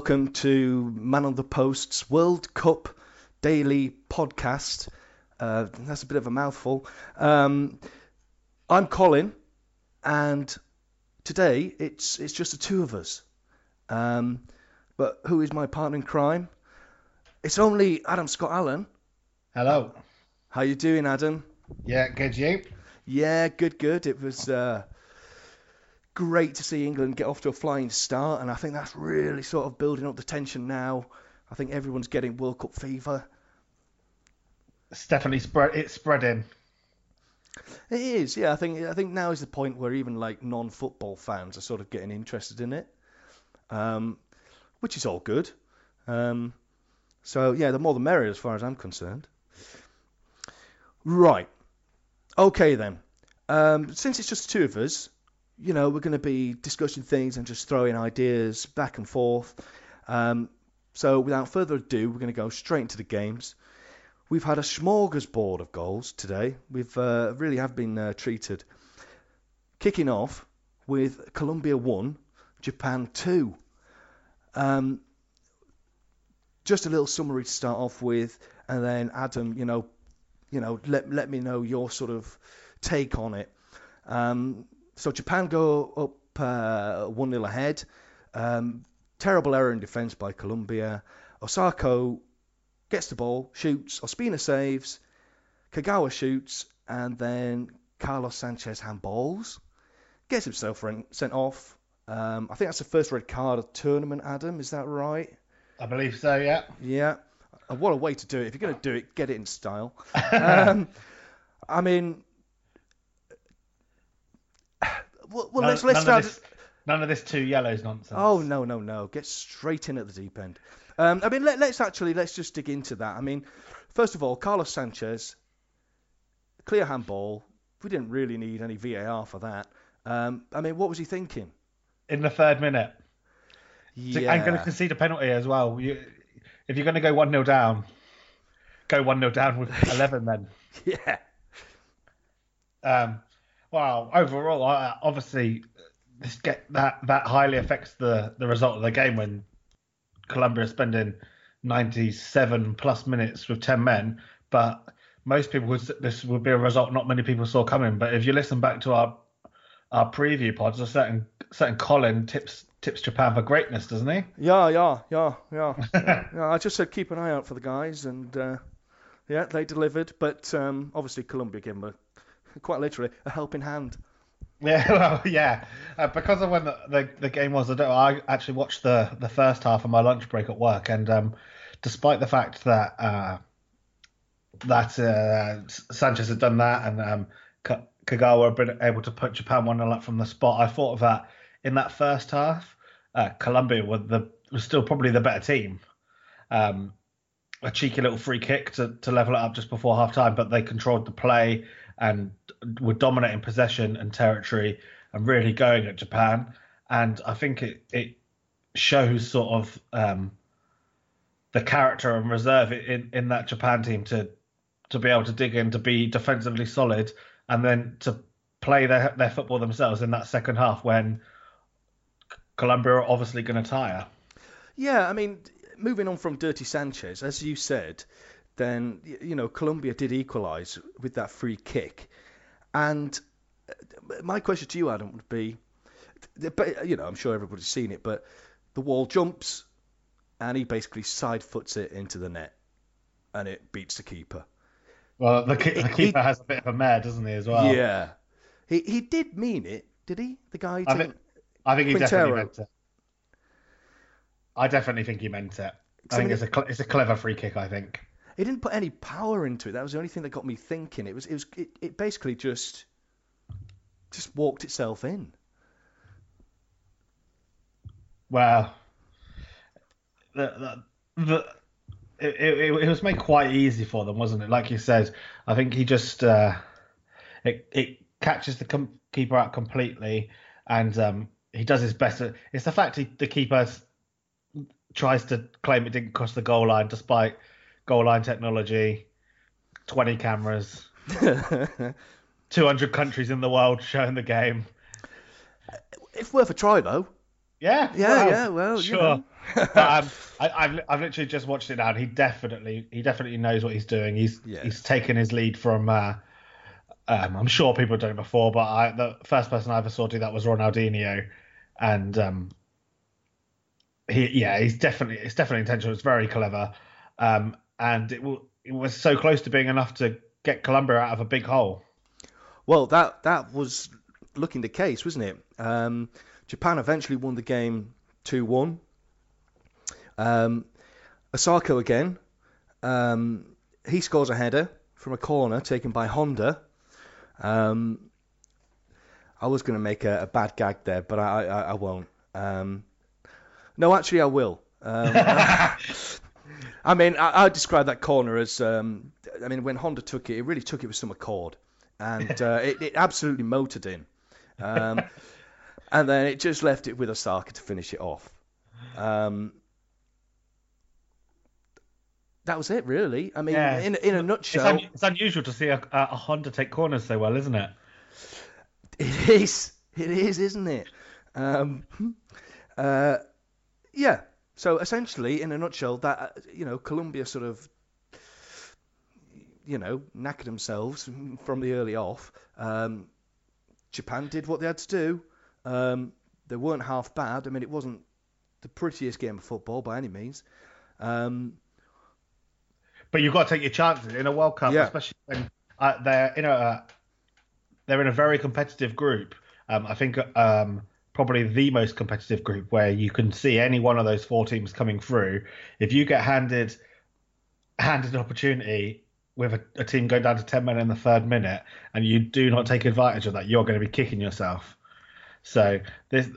Welcome to Man on the Post's World Cup Daily Podcast. Uh, that's a bit of a mouthful. Um, I'm Colin, and today it's it's just the two of us. Um, but who is my partner in crime? It's only Adam Scott Allen. Hello. How you doing, Adam? Yeah, good you. Yeah, good, good. It was uh, great to see England get off to a flying start, and I think that's really sort of building up the tension now. I think everyone's getting World Cup fever. It's definitely spread. It's spreading. It is, yeah. I think I think now is the point where even like non-football fans are sort of getting interested in it, um, which is all good. Um, so yeah, the more the merrier, as far as I'm concerned. Right. Okay then. Um, since it's just the two of us, you know, we're going to be discussing things and just throwing ideas back and forth. Um, so without further ado, we're going to go straight into the games. We've had a smorgasbord of goals today. We've uh, really have been uh, treated. Kicking off with Colombia 1, Japan 2. Um, just a little summary to start off with, and then Adam, you know, you know, let let me know your sort of take on it. Um, so Japan go up uh, one 0 ahead. Um, terrible error in defence by Colombia. Osako gets the ball, shoots. Ospina saves. Kagawa shoots, and then Carlos Sanchez handballs. Gets himself sent off. Um, I think that's the first red card of the tournament. Adam, is that right? I believe so. Yeah. Yeah. Uh, What a way to do it. If you're going to do it, get it in style. Um, I mean, well, none, let's let's none start. Of this, none of this two yellows nonsense. Oh no no no! Get straight in at the deep end. Um, I mean, let, let's actually let's just dig into that. I mean, first of all, Carlos Sanchez, clear handball. We didn't really need any VAR for that. Um, I mean, what was he thinking? In the third minute. Yeah. I'm going to concede a penalty as well. You, if you're going to go one 0 down, go one 0 down with eleven then. yeah. Um, well, overall, I- obviously, this get that that highly affects the the result of the game when Colombia is spending 97 plus minutes with 10 men. But most people would this would be a result not many people saw coming. But if you listen back to our our preview pods, a certain certain Colin tips tips Japan for greatness, doesn't he? Yeah, yeah, yeah, yeah. yeah, yeah, I just said keep an eye out for the guys, and uh, yeah, they delivered. But um, obviously, Colombia gave them a, quite literally a helping hand. Yeah, well, yeah. Uh, because of when the, the, the game was, I, I actually watched the, the first half of my lunch break at work, and um, despite the fact that uh, that uh, Sanchez had done that and um, Kagawa had been able to put Japan one 0 up from the spot, I thought that in that first half, uh, Colombia were the was still probably the better team. Um, a cheeky little free kick to, to level it up just before half time, but they controlled the play and were dominating possession and territory and really going at Japan. And I think it, it shows sort of um, the character and reserve in, in that Japan team to to be able to dig in, to be defensively solid, and then to play their their football themselves in that second half when Colombia are obviously going to tire. Yeah, I mean, moving on from Dirty Sanchez, as you said, then you know Colombia did equalise with that free kick, and uh, my question to you, Adam, would be, you know, I'm sure everybody's seen it, but the wall jumps, and he basically side foots it into the net, and it beats the keeper. Well, the, the He- keeper has a bit of a mare, doesn't he, as well? Yeah, he he did mean it, did he? The guy. I think, I think he definitely meant it. I definitely think he meant it. I think it's a it's a clever free kick. I think. He didn't put any power into it. That was the only thing that got me thinking. It was it was it, it basically just just walked itself in. Well, the, the, the it, it, it was made quite easy for them, wasn't it? Like you said, I think he just uh, it it catches the com- keeper out completely, and um, he does his best. It's the fact he, the keeper tries to claim it didn't cross the goal line, despite goal line technology, twenty cameras, two hundred countries in the world showing the game. it's worth a try though. Yeah, Yeah, well, yeah, well, you sure. know. but, um, I, I've I've literally just watched it now, and he definitely he definitely knows what he's doing. He's Yeah. he's taken his lead from. Uh, um, I'm sure people have done it before, but I, the first person I ever saw do that was Ronaldinho, and um, he yeah he's definitely it's definitely intentional. It's very clever, um, and it, w- it was so close to being enough to get Colombia out of a big hole. Well, that that was looking the case, wasn't it? Um, Japan eventually won the game two one. Um, Osako again. Um, he scores a header from a corner taken by Honda. Um, I was going to make a, a bad gag there, but I, I, I won't. Um, no, actually, I will. Um, I mean, I, I describe that corner as, um, I mean, when Honda took it, it really took it with some accord, and uh, it, it absolutely motored in, um, and then it just left it with Osako to finish it off. Um, that was it, really. I mean, Yeah. in in a It's, nutshell, un- it's unusual to see a, a, a Honda take corners so well, isn't it? It is. It is, isn't it? Um, uh, yeah. So essentially, in a nutshell, that uh, you know, Colombia sort of, you know, knackered themselves from the early off. Um, Japan did what they had to do. Um, they weren't half bad. I mean, it wasn't the prettiest game of football by any means. Um, But you've got to take your chances in a World Cup, Yeah. especially when uh, they're in a they're in a very competitive group. Um, I think um, probably the most competitive group where you can see any one of those four teams coming through. If you get handed handed an opportunity with a, a team going down to ten men in the third minute, and you do not take advantage of that, you're going to be kicking yourself. So this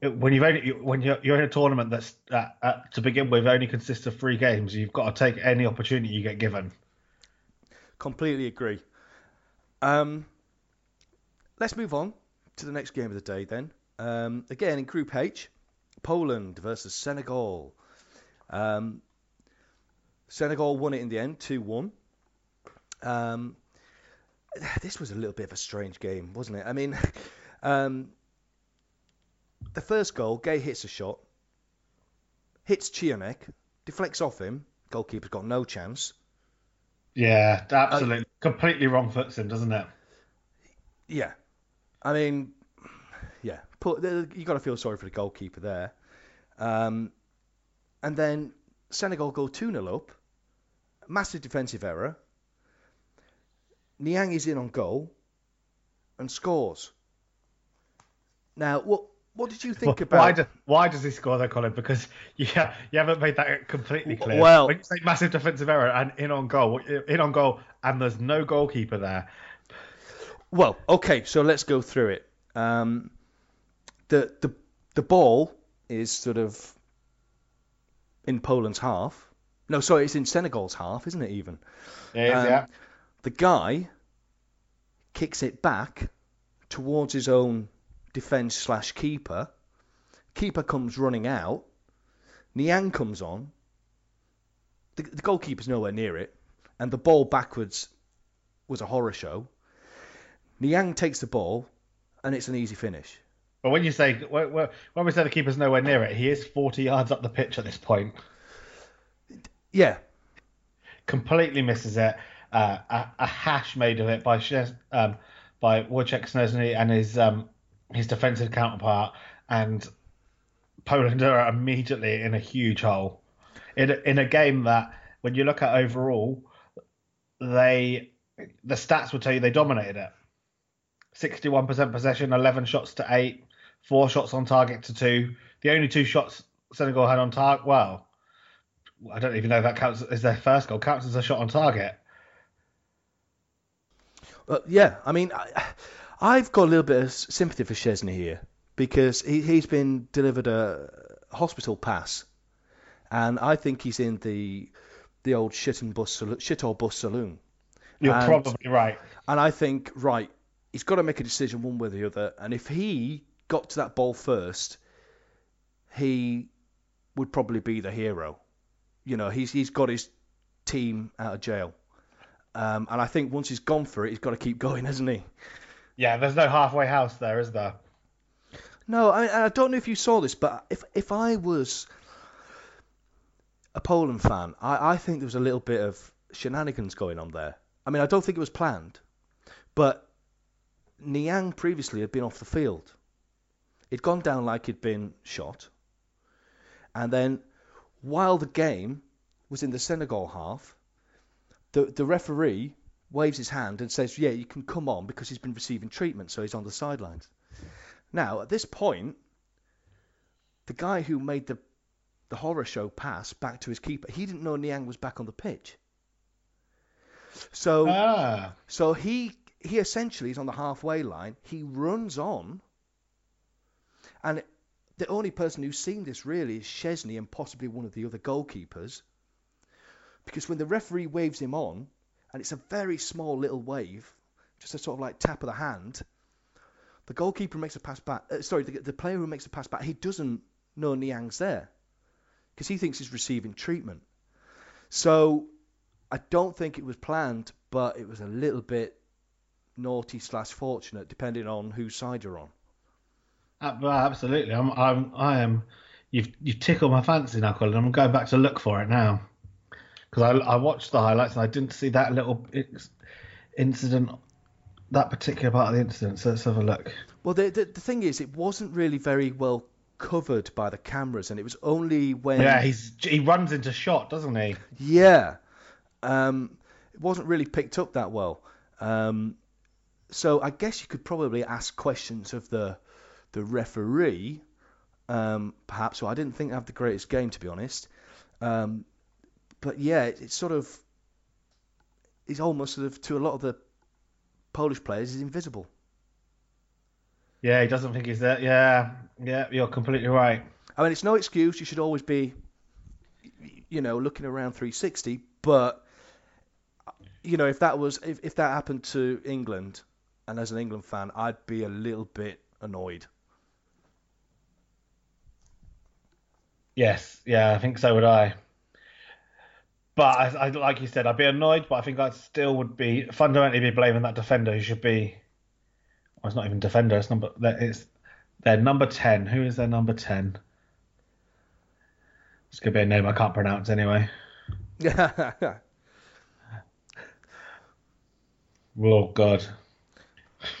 when you've only when you're, you're in a tournament that's uh, uh, to begin with only consists of three games, you've got to take any opportunity you get given. Completely agree. Um, let's move on to the next game of the day then. Um, again, in Group H, Poland versus Senegal. Um, Senegal won it in the end, 2 1. Um, this was a little bit of a strange game, wasn't it? I mean, um, the first goal, Gueye hits a shot, hits Cionek, deflects off him, goalkeeper's got no chance. Yeah, absolutely, completely wrong foots him, doesn't it? Yeah, I mean, yeah, put you got to feel sorry for the goalkeeper there. Um, and then Senegal go 2 0 up, massive defensive error. Niang is in on goal and scores. Now, what what did you think about? Why, do, why does he score though, Colin? Because you, you haven't made that completely clear. Well- when you say massive defensive error and in on goal, in on goal, and there's no goalkeeper there. Well, okay, so let's go through it. Um, the the the ball is sort of in Poland's half. No, sorry, it's in Senegal's half, isn't it? Even Yeah, Um, yeah. the guy kicks it back towards his own defence slash keeper. Keeper comes running out. Niang comes on. The, the goalkeeper's nowhere near it, and the ball backwards was a horror show. Niang takes the ball, and it's an easy finish. But when you say when we say the keeper's nowhere near it, he is 40 yards up the pitch at this point. Yeah, completely misses it. Uh, a, a hash made of it by um, by Wojciech Szczesny and his um, his defensive counterpart, and Poland are immediately in a huge hole. In a, in a game that, when you look at overall, they the stats would tell you they dominated it. 61% possession, 11 shots to 8, 4 shots on target to 2. The only two shots Senegal had on target, well, I don't even know if that counts as their first goal, counts as a shot on target. Yeah, I mean, I, have got a little bit of sympathy for Szczesny here because he, he's been delivered a hospital pass, and I think he's in the the old shit and bus shit or bus saloon. You're and, probably right. And I think right, he's got to make a decision one way or the other. And if he got to that ball first, he would probably be the hero. You know, he's he's got his team out of jail. Um, and I think once he's gone for it, he's got to keep going, hasn't he? Yeah, there's no halfway house there, is there? No, I, I don't know if you saw this, but if if I was a Poland fan, I, I think there was a little bit of shenanigans going on there. I mean, I don't think it was planned, but Niang previously had been off the field. He'd gone down like he'd been shot, and then while the game was in the Senegal half, the the referee waves his hand and says, "Yeah, you can come on because he's been receiving treatment, so he's on the sidelines." Now, at this point, the guy who made the the horror show pass back to his keeper, he didn't know Niang was back on the pitch. So, ah. so he he essentially is on the halfway line. He runs on, and the only person who's seen this really is Szczesny and possibly one of the other goalkeepers. Because when the referee waves him on, and it's a very small little wave, just a sort of like tap of the hand, the goalkeeper makes a pass back. Uh, sorry, the, the, player who makes a pass back, he doesn't know Niang's there because he thinks he's receiving treatment. So I don't think it was planned, but it was a little bit naughty slash fortunate, depending on whose side you're on. Absolutely, I'm, I'm, I am. You've you've tickled my fancy now, Colin. I'm going back to look for it now because I, I watched the highlights and I didn't see that little incident, that particular part of the incident. So let's have a look. Well, the, the the thing is, it wasn't really very well covered by the cameras, and it was only when yeah he's he runs into shot, doesn't he? Yeah, um, it wasn't really picked up that well. Um, so I guess you could probably ask questions of the the referee, um, perhaps. Well, I didn't think I have the greatest game to be honest. Um, but yeah, it, it's sort of he's almost sort of to a lot of the Polish players he's invisible. Yeah, he doesn't think he's there. Yeah, yeah, you're completely right. I mean, it's no excuse. You should always be, you know, looking around 360. But you know, if that was if, if that happened to England, and as an England fan, I'd be a little bit annoyed. Yes, yeah, I think so would I. But I, I, like you said, I'd be annoyed, but I think I still would be fundamentally be blaming that defender who should be. Well, it's not even defender. It's number. It's their number ten. Who is their number ten? It's gonna be a name I can't pronounce anyway. Yeah. Oh God.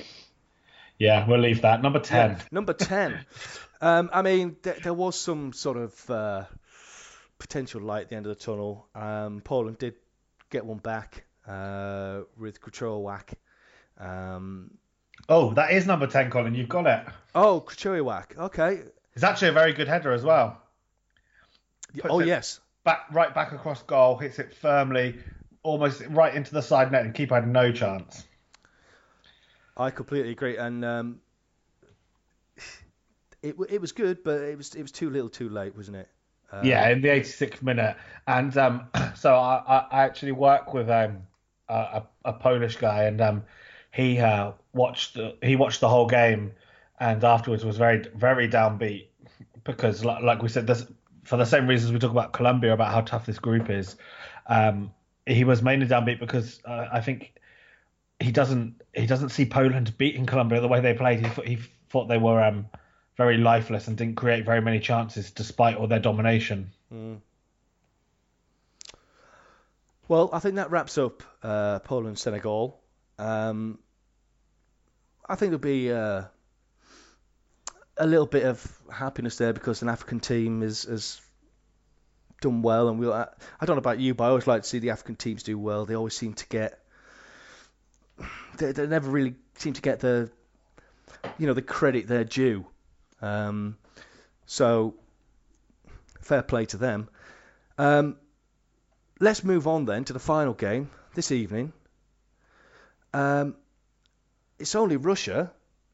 Yeah, we'll leave that. Number ten. Yeah, number ten. um, I mean, th- there was some sort of uh, potential light at the end of the tunnel. Um, Poland did get one back uh, with Krychowiak. Um, oh, that is number ten, Colin. You've got it. Oh, Krychowiak. Okay. It's actually a very good header as well. Puts oh yes. Back right back across goal, hits it firmly, almost right into the side net, and keeper had no chance. I completely agree, and um, it it was good, but it was it was too little, too late, wasn't it? Um, yeah, in the 86th minute, and um, so I, I actually work with um, a, a Polish guy, and um, he uh, watched he watched the whole game, and afterwards was very very downbeat because, like we said, this for the same reasons we talk about Colombia about how tough this group is. Um, he was mainly downbeat because uh, I think he doesn't he doesn't see Poland beating Colombia the way they played. He thought, he thought they were um, very lifeless and didn't create very many chances despite all their domination. Mm. Well, I think that wraps up uh, Poland Senegal. Um, I think there'll be uh, a little bit of happiness there because an African team is has done well, and we'll I don't know about you, but I always like to see the African teams do well. They always seem to get. They, they never really seem to get the, you know, the credit they're due. Um, so, fair play to them. Um, let's move on then to the final game this evening. Um, it's only Russia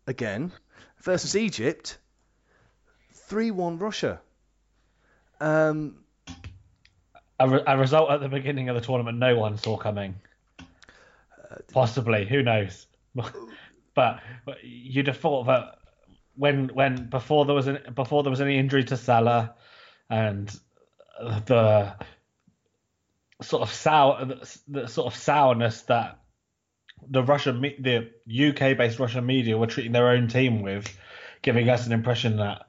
again versus Egypt. 3 1 Russia. Um, a, re- a, result at the beginning of the tournament no one saw coming. Possibly, who knows? but, but you'd have thought that when when before there was an, before there was any injury to Salah and the sort of sour the, the sort of sourness that the Russian the UK based Russian media were treating their own team with, giving us an impression that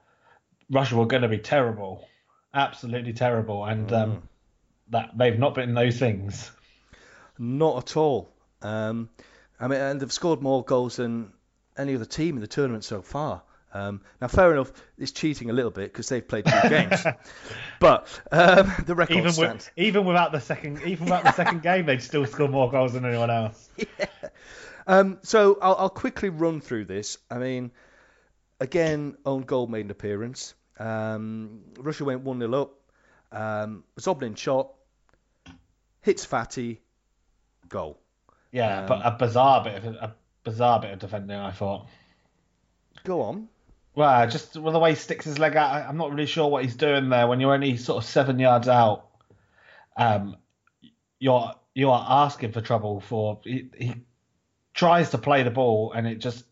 Russia were going to be terrible, absolutely terrible, and mm. um, that they've not been those things. Not at all. Um, I mean, and they've scored more goals than any other team in the tournament so far. Um, now, fair enough, it's cheating a little bit because they've played two games, but um, the record even stands. With, even without the second, even without the second game, they'd still score more goals than anyone else. Yeah. Um, so I'll, I'll, quickly run through this. I mean, again, own goal made an appearance. Um, Russia went one 0 up. Um, Zobnin shot, hits Fathy, goal. Yeah, but a bizarre bit of a bizarre bit of defending, I thought. Go on. Well, just with the way he sticks his leg out, I'm not really sure what he's doing there. When you're only sort of seven yards out, um, you're you are asking for trouble. For he, he tries to play the ball, and it just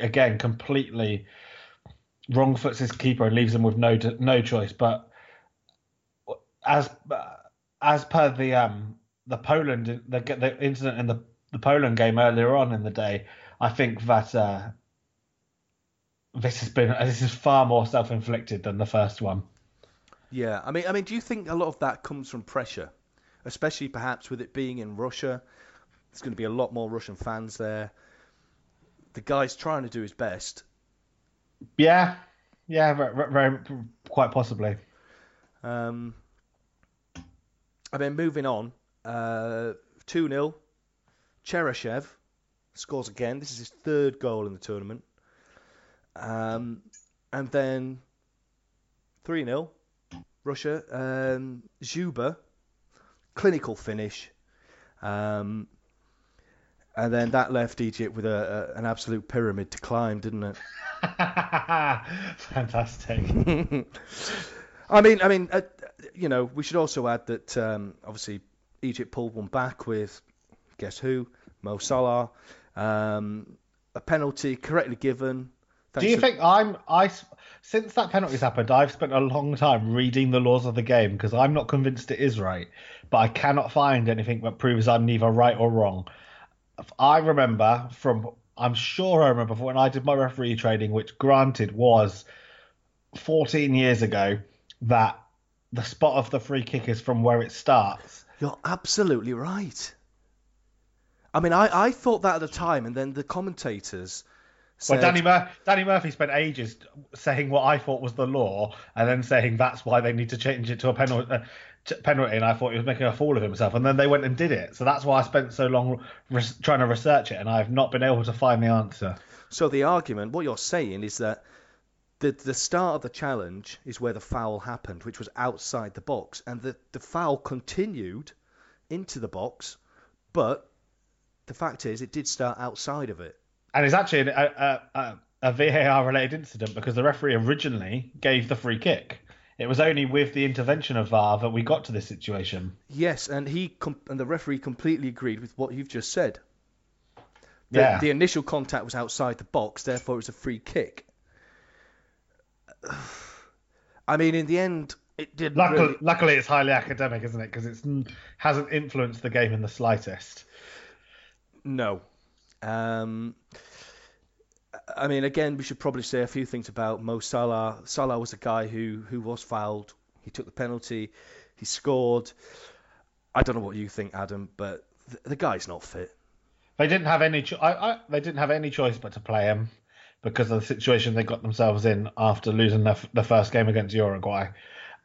again completely wrong foots his keeper and leaves him with no no choice. But as as per the um the Poland the the incident in the the Poland game earlier on in the day, I think that uh, this has been this is far more self-inflicted than the first one. Yeah, I mean, I mean, do you think a lot of that comes from pressure, especially perhaps with it being in Russia? There's going to be a lot more Russian fans there. The guy's trying to do his best. Yeah, yeah, very, very quite possibly. Um, I mean, moving on, uh, two 0 Cheryshev scores again. This is his third goal in the tournament. Um, and then 3 0, Russia. Um, Dzyuba, clinical finish. Um, and then that left Egypt with a, a, an absolute pyramid to climb, didn't it? Fantastic. I mean, I mean, uh, you know, we should also add that um, obviously Egypt pulled one back with guess who, Mo Salah, um, a penalty correctly given, do you think I'm I since that penalty's happened, I've spent a long time reading the laws of the game because I'm not convinced it is right, but I cannot find anything that proves I'm neither right or wrong. I remember from I'm sure I remember when I did my referee training, which granted was 14 years ago, that the spot of the free kick is from where it starts. You're absolutely right. I mean, I, I thought that at the time, and then the commentators well, Danny, Mur- Danny Murphy spent ages saying what I thought was the law, and then saying that's why they need to change it to a penalty. Uh, penalty, and I thought he was making a fool of himself, and then they went and did it. So that's why I spent so long trying to research it, and I've not been able to find the answer. So the argument, what you're saying, is that the the start of the challenge is where the foul happened, which was outside the box, and the the foul continued into the box, but the fact is, it did start outside of it and it's actually a, a, a VAR related incident because the referee originally gave the free kick. It was only with the intervention of VAR that we got to this situation. Yes, and he com- and the referee completely agreed with what you've just said. The, yeah. the initial contact was outside the box, therefore it was a free kick. I mean, in the end, it did. Luckily, really... luckily, it's highly academic, isn't it? Because it mm, hasn't influenced the game in the slightest. No. Um, I mean, again, we should probably say a few things about Mo Salah. Salah was a guy who who was fouled. He took the penalty. He scored. I don't know what you think, Adam, but the, the guy's not fit. They didn't have any. Cho- I, I, they didn't have any choice but to play him because of the situation they got themselves in after losing the, the first game against Uruguay.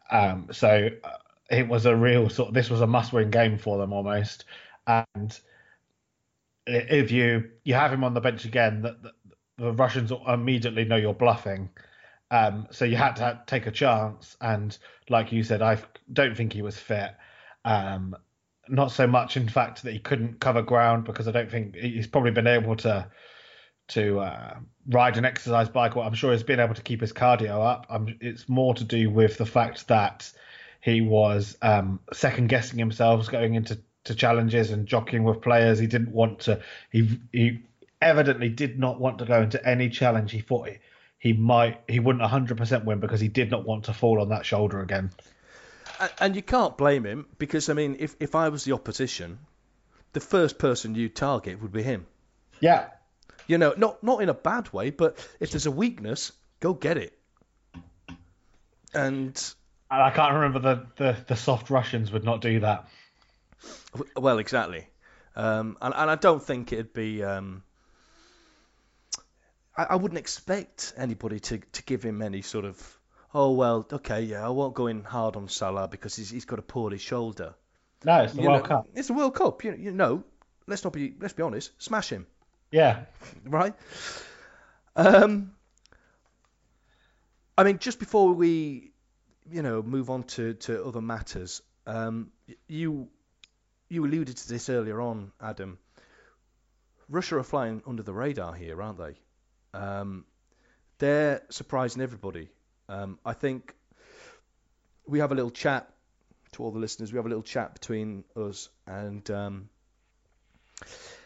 Um, so uh, it was a real sort. Of, this was a must-win game for them almost, and if you you have him on the bench again, the, the, the Russians immediately know you're bluffing. Um, so you had to take a chance, and like you said, I don't think he was fit. Um, not so much, in fact, that he couldn't cover ground because I don't think he's probably been able to to uh, ride an exercise bike. Well, I'm sure he's been able to keep his cardio up. It's more to do with the fact that he was um, second guessing himself going into to challenges and jockeying with players. He didn't want to. He he evidently did not want to go into any challenge. He thought he, he might he wouldn't 100% win because he did not want to fall on that shoulder again. And you can't blame him because I mean, if if I was the opposition, the first person you target would be him. Yeah. You know, not not in a bad way, but if there's a weakness, go get it. And I can't remember the, the, the soft Russians would not do that. Well, exactly. Um, and, and I don't think it'd be. Um, I, I wouldn't expect anybody to, to give him any sort of. Oh well, okay, yeah, I won't go in hard on Salah because he's, he's got a poorly shoulder. No, it's the You World know, Cup. It's the World Cup. You, you know, let's not be let's be honest. Smash him, Yeah. right? Um, I mean, just before we, you know, move on to, to other matters, um, you you alluded to this earlier on, Adam. Russia are flying under the radar here, aren't they? Um, they're surprising everybody. Um, I think we have a little chat to all the listeners. We have a little chat between us, and um,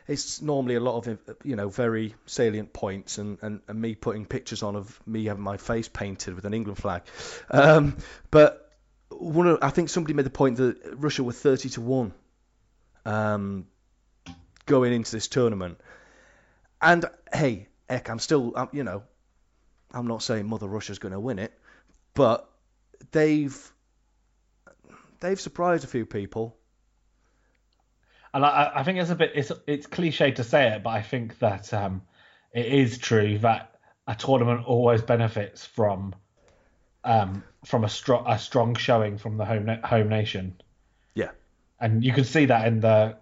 it's normally a lot of you know very salient points, and, and, and me putting pictures on of me having my face painted with an England flag. Um, but one of, I think somebody made the point that Russia were 30 to one um, going into this tournament. And hey, heck, I'm still, I'm, you know, I'm not saying Mother Russia's going to win it, but they've they've surprised a few people. And I, I think it's a bit it's it's cliche to say it, but I think that um, it is true that a tournament always benefits from um, from a strong a strong showing from the home na- home nation. And you could see that in the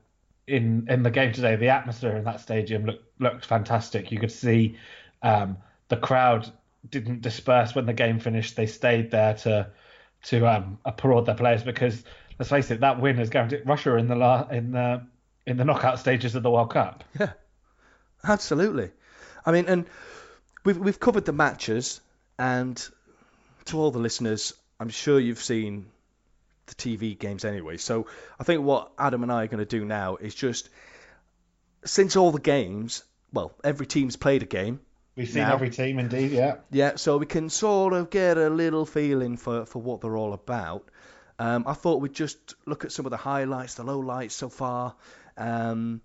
in in the game today. The atmosphere in that stadium looked looked fantastic. You could see um, the crowd didn't disperse when the game finished. They stayed there to to um, applaud their players because let's face it, that win has guaranteed. Russia in the la- in the in the knockout stages of the World Cup. Yeah, absolutely. I mean, and we've we've covered the matches, and to all the listeners, I'm sure you've seen the TV games anyway. So I think what Adam and I are going to do now is just since all the games, well, every team's played a game. We've seen Now. every team, indeed. Yeah. Yeah, so we can sort of get a little feeling for, for what they're all about. Um, I thought we'd just look at some of the highlights, the lowlights so far, um,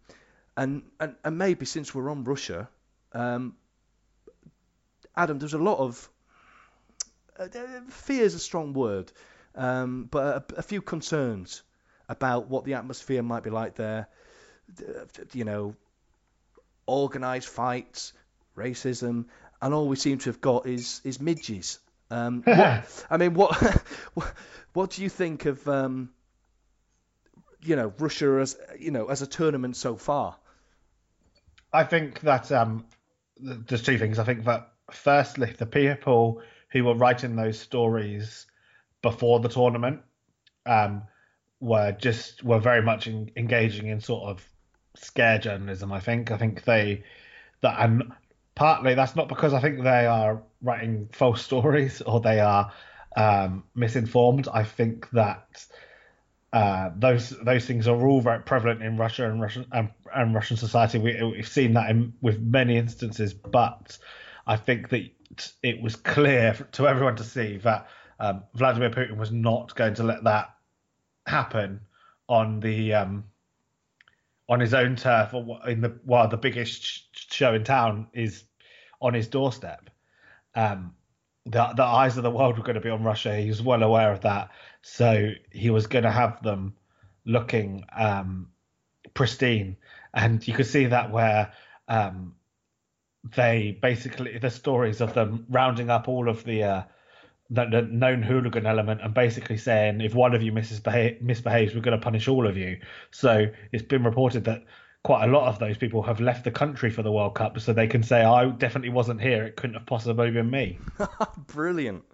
and, and and maybe since we're on Russia, um, Adam, there's a lot of uh, fear is a strong word, um, but a, a few concerns about what the atmosphere might be like there. You know, organised fights, racism, and all we seem to have got is is midges. Um, what, I mean, what, what what do you think of um, you know Russia as you know as a tournament so far? I think that um, there's two things. I think that firstly, the people who were writing those stories before the tournament um, were just were very much in, engaging in sort of scare journalism. I think. I think they that and partly that's not because I think they are writing false stories or they are um, misinformed. I think that uh, those those things are all very prevalent in Russia and Russian and, and Russian society. We, we've seen that in, with many instances, but I think that it was clear to everyone to see that um, Vladimir Putin was not going to let that happen on the um, on his own turf or in the while the biggest show in town is on his doorstep. Um, the the eyes of the world were going to be on Russia. He was well aware of that, so he was going to have them looking um, pristine, and you could see that where um, they basically the stories of them rounding up all of the uh, the, the known hooligan element and basically saying if one of you misbehaves, misbehaves we're going to punish all of you. So it's been reported that quite a lot of those people have left the country for the World Cup, so they can say I definitely wasn't here. It couldn't have possibly been me. Brilliant.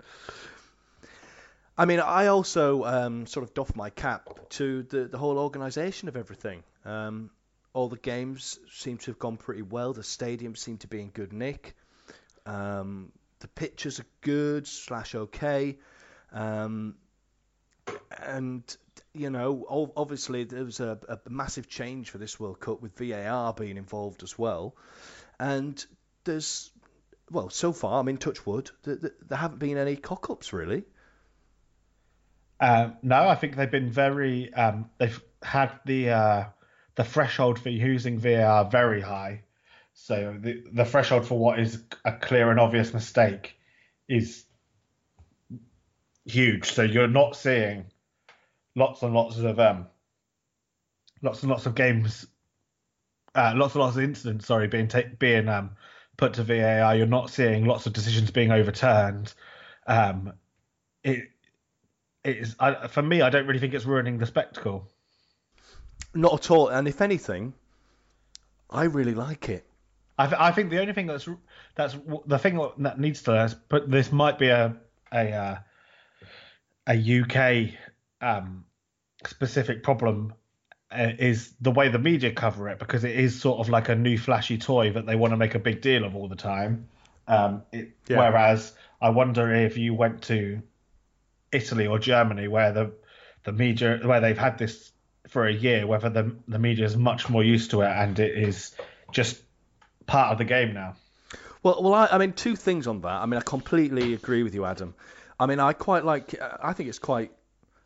I mean, I also um, sort of doff my cap to the, the whole organisation of everything. Um, all the games seem to have gone pretty well. The stadium seemed to be in good nick. Um, the pictures are good slash okay, um, and you know, obviously there was a, a, massive change for this World Cup with VAR being involved as well, and there's well, so far, I'm mean, touch wood, there, there haven't been any cock ups really. Uh, no, I think they've been very. Um, they've had the uh, the threshold for using VAR very high. So the the threshold for what is a clear and obvious mistake is huge. So you're not seeing lots and lots of um, lots and lots of games, uh, lots and lots of incidents. Sorry, being ta- being um, put to VAR. You're not seeing lots of decisions being overturned. Um, it it is I, for me. I don't really think it's ruining the spectacle. Not at all. And if anything, I really like it. I, th- I think the only thing that's that's the thing that needs to but this might be a a uh, a UK um, specific problem uh, is the way the media cover it because it is sort of like a new flashy toy that they want to make a big deal of all the time. Um, it, yeah. Whereas I wonder if you went to Italy or Germany where the the media where they've had this for a year, whether the the media is much more used to it and it is just part of the game now. Well, well, I, I mean, two things on that. I mean, I completely agree with you, Adam. I mean, I quite like. I think it's quite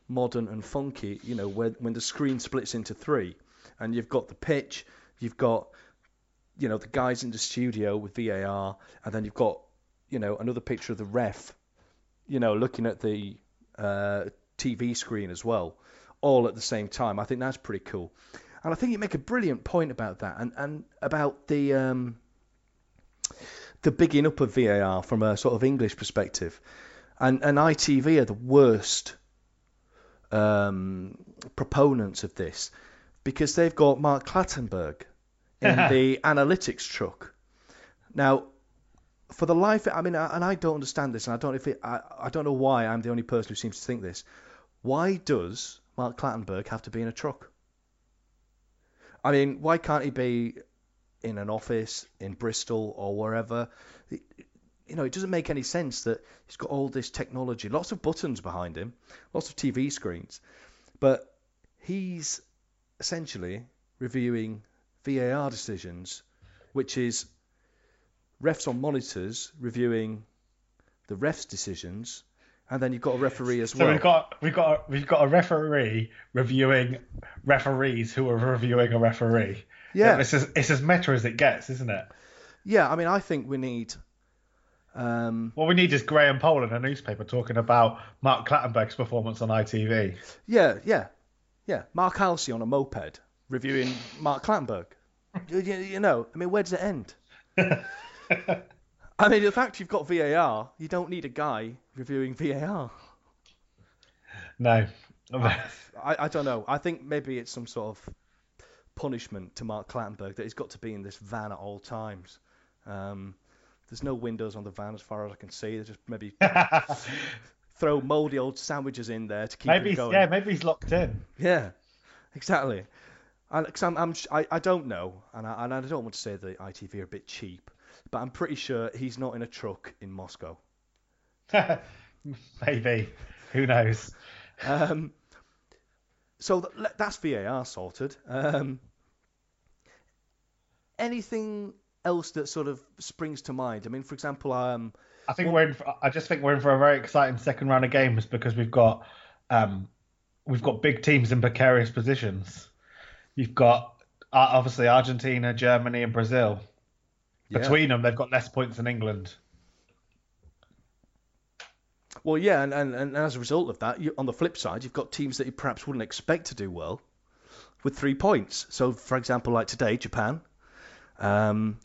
modern and funky. You know, when when the screen splits into three, and you've got the pitch, you've got, you know, the guys in the studio with VAR, and then you've got, you know, another picture of the ref, you know, looking at the uh, TV screen as well, all at the same time. I think that's pretty cool. And I think you make a brilliant point about that, and and about the um, the bigging up of VAR from a sort of English perspective, and and ITV are the worst um, proponents of this because they've got Mark Clattenburg in the analytics truck. Now, for the life, I mean, and I don't understand this, and I don't if it, I, I don't know why I'm the only person who seems to think this. Why does Mark Clattenburg have to be in a truck? I mean, why can't he be in an office in Bristol or wherever? You know, it doesn't make any sense that he's got all this technology, lots of buttons behind him, lots of TV screens, but he's essentially reviewing VAR decisions, which is refs on monitors reviewing the refs' decisions, and then you've got a referee as so well. So we've got we've got we've got a referee reviewing referees who are reviewing a referee. Yeah, it's as it's as meta as it gets, isn't it? Yeah, I mean, I think we need. Um, what we need is Graham Poll in a newspaper talking about Mark Clattenburg's performance on ITV. Yeah, yeah, yeah. Mark Halsey on a moped reviewing Mark Clattenburg. you, you know, I mean, where does it end? I mean, the fact you've got VAR, you don't need a guy reviewing VAR. No. I, I don't know. I think maybe it's some sort of punishment to Mark Clattenburg that he's got to be in this van at all times. Um, there's no windows on the van as far as I can see. There's just maybe throw mouldy old sandwiches in there to keep maybe him going. Yeah, maybe he's locked in. Yeah, exactly. And cause I'm, I'm, I, I don't know, and I, and I don't want to say that ITV are a bit cheap, but I'm pretty sure he's not in a truck in Moscow. Maybe. Who knows? Um, so th- that's VAR sorted. Um, anything else that sort of springs to mind? I mean, for example, um, I think we're in. For, I just think we're in for a very exciting second round of games because we've got um, we've got big teams in precarious positions. You've got uh, obviously Argentina, Germany, and Brazil. Yeah. Between them, they've got less points than England. Well, yeah, and, and, and as a result of that, you, on the flip side, you've got teams that you perhaps wouldn't expect to do well with three points. So, for example, like today, Japan, um,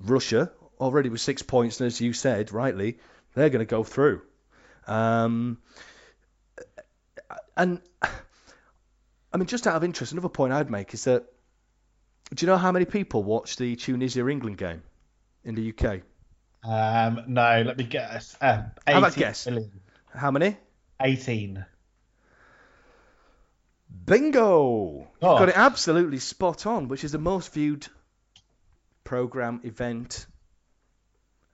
Russia, already with six points, and as you said rightly, they're going to go through. Um, and I mean, just out of interest, another point I'd make is that do you know how many people watch the Tunisia England game in the UK? Um, no, let me guess. Um, How about guess? million. How many? 18. Bingo! You've Oh. got it absolutely spot on, which is the most viewed program event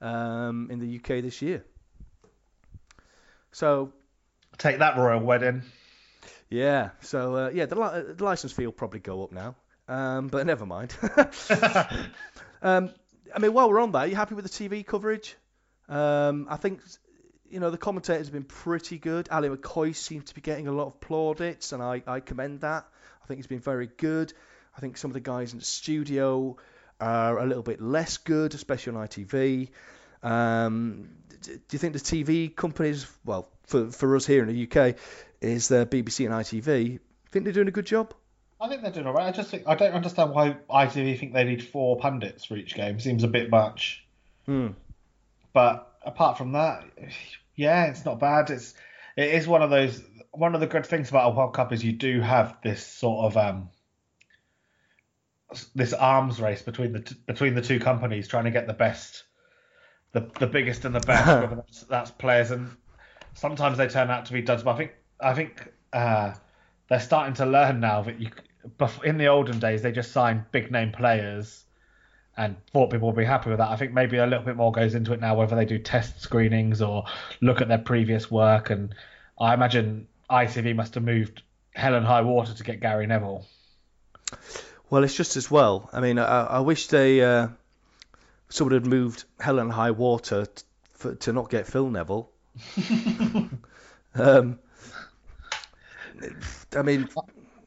um, in the UK this year. So Take that royal wedding. yeah, so uh, yeah, the, li- the license fee will probably go up now, um, but never mind. um, I mean, while we're on that, are you happy with the TV coverage? Um, I think you know the commentators have been pretty good. Ally McCoist seems to be getting a lot of plaudits, and I, I commend that. I think he's been very good. I think some of the guys in the studio are a little bit less good, especially on ITV. Um, do you think the TV companies, well, for for us here in the UK, is the BBC and ITV? Think they're doing a good job? I think they're doing all right. I just think I don't understand why ITV think they need four pundits for each game. Seems a bit much. Hmm. But apart from that, yeah, it's not bad. It's it is one of those. One of the good things about a World Cup is you do have this sort of um this arms race between the t- between the two companies trying to get the best, the the biggest and the best. whether that's, that's players and sometimes they turn out to be duds. But I think I think uh, they're starting to learn now that you in the olden days they just signed big name players and thought people would be happy with that. I think maybe a little bit more goes into it now, whether they do test screenings or look at their previous work. And I imagine ITV must have moved hell and high water to get Gary Neville. Well, it's just as well. I mean, I, I wish they uh, someone had moved hell and high water t- for, to not get Phil Neville. um, I mean,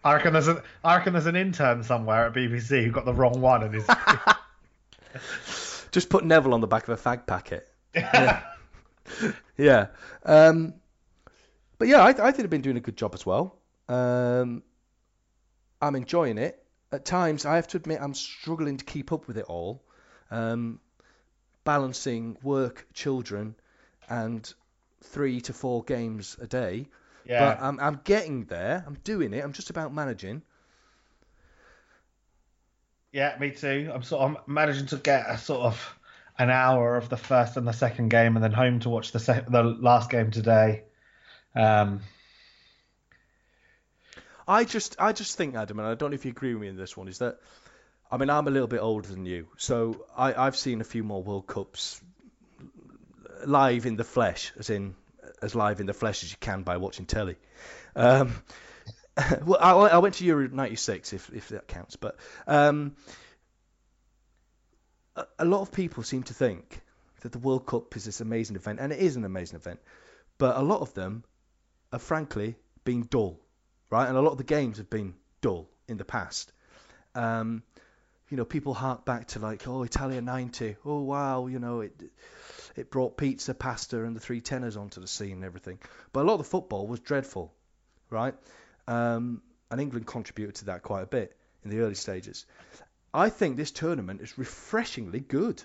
I reckon there's a, I reckon there's an intern somewhere at BBC who got the wrong one and is. just put Neville on the back of a fag packet. Yeah. yeah. Um, but yeah, I, I think I've been doing a good job as well. Um, I'm enjoying it. At times, I have to admit, I'm struggling to keep up with it all. Um, balancing work, children, and three to four games a day. Yeah. But I'm, I'm getting there. I'm doing it. I'm just about managing. Yeah, me too. I'm sort of managing to get a sort of an hour of the first and the second game, and then home to watch the sec- the last game today. Um, I just I just think, Adam, and I don't know if you agree with me in this one, is that I mean I'm a little bit older than you, so I, I've seen a few more World Cups live in the flesh, as in as live in the flesh as you can by watching telly. Um, well, I, I went to Euro '96, if if that counts, but um, a, a lot of people seem to think that the World Cup is this amazing event, and it is an amazing event, but a lot of them are frankly being dull right? And a lot of the games have been dull in the past. Um, you know, people hark back to like, oh, Italia 90. Oh, wow, you know, it it brought pizza, pasta, and the three tenors onto the scene and everything. But a lot of the football was dreadful, right? Um, and England contributed to that quite a bit in the early stages. I think this tournament is refreshingly good.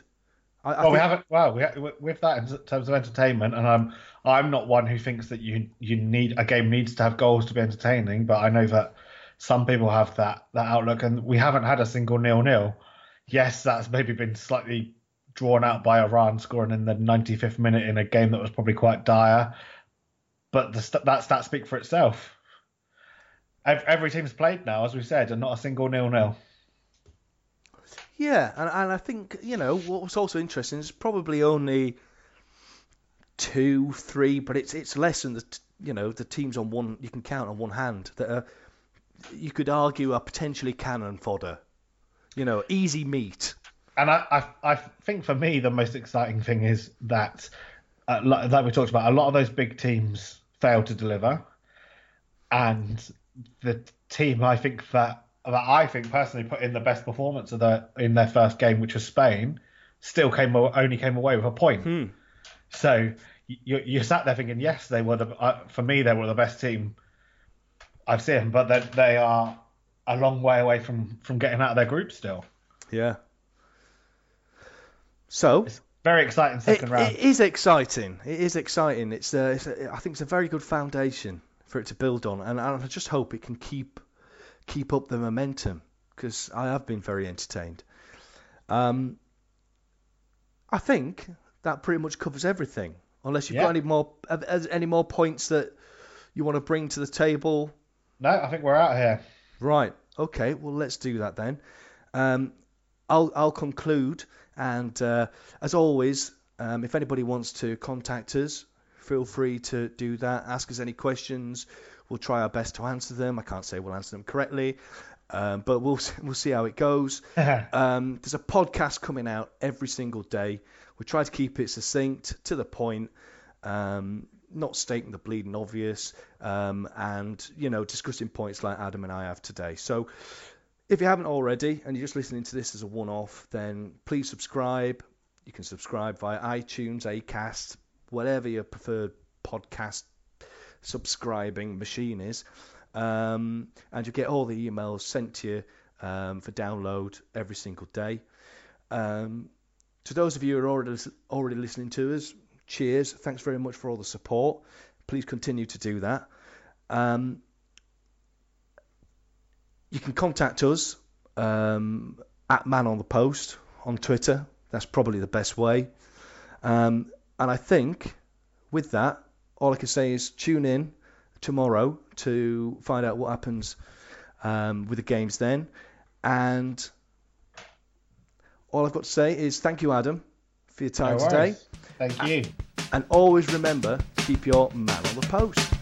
I, I well, we haven't. Well, we with that in terms of entertainment, and I'm I'm not one who thinks that you you need a game needs to have goals to be entertaining, but I know that some people have that that outlook, and we haven't had a single nil nil. Yes, that's maybe been slightly drawn out by Iran scoring in the 95th minute in a game that was probably quite dire, but the that stat speak for itself. Ev- Every team's played now, as we said, and not a single nil nil. Yeah, and, and I think you know what was also interesting is probably only two, three, but it's it's less than the you know the teams on one you can count on one hand that are you could argue are potentially cannon fodder. You know, easy meat. And I, I, I think for me the most exciting thing is that, uh, like like we talked about, a lot of those big teams fail to deliver, and the team I think that that I think personally put in the best performance of the in their first game, which was Spain, still came only came away with a point. Hmm. So you you sat there thinking, yes, they were the uh, for me they were the best team I've seen, but they they are a long way away from from getting out of their group still. Yeah. So Very exciting second it, round. It is exciting. It is exciting. It's, uh, it's a, I think it's a very good foundation for it to build on, and I just hope it can keep keep up the momentum because I have been very entertained. Um, I think that pretty much covers everything. Unless you've Yeah. got any more any more points that you want to bring to the table. No, I think we're out here. Right. Okay. Well, let's do that then. Um, I'll I'll conclude, and uh, as always, um, if anybody wants to contact us, feel free to do that. Ask us any questions. We'll try our best to answer them. I can't say we'll answer them correctly, um, but we'll we'll see how it goes. Um, there's a podcast coming out every single day. We try to keep it succinct, to the point, um, not stating the bleeding obvious, um, and you know discussing points like Adam and I have today. So, if you haven't already and you're just listening to this as a one-off, then please subscribe. You can subscribe via iTunes, Acast, whatever your preferred podcast subscribing machine is, um, and you get all the emails sent to you um, for download every single day. Um, to those of you who are already already listening to us, cheers! Thanks very much for all the support. Please continue to do that. Um, you can contact us um, at Man on the Post on Twitter. That's probably the best way. Um, and I think with that, all I can say is tune in tomorrow to find out what happens um, with the games then. And all I've got to say is thank you, Adam, for your time No today. Thank you. And always remember, keep your man on the post.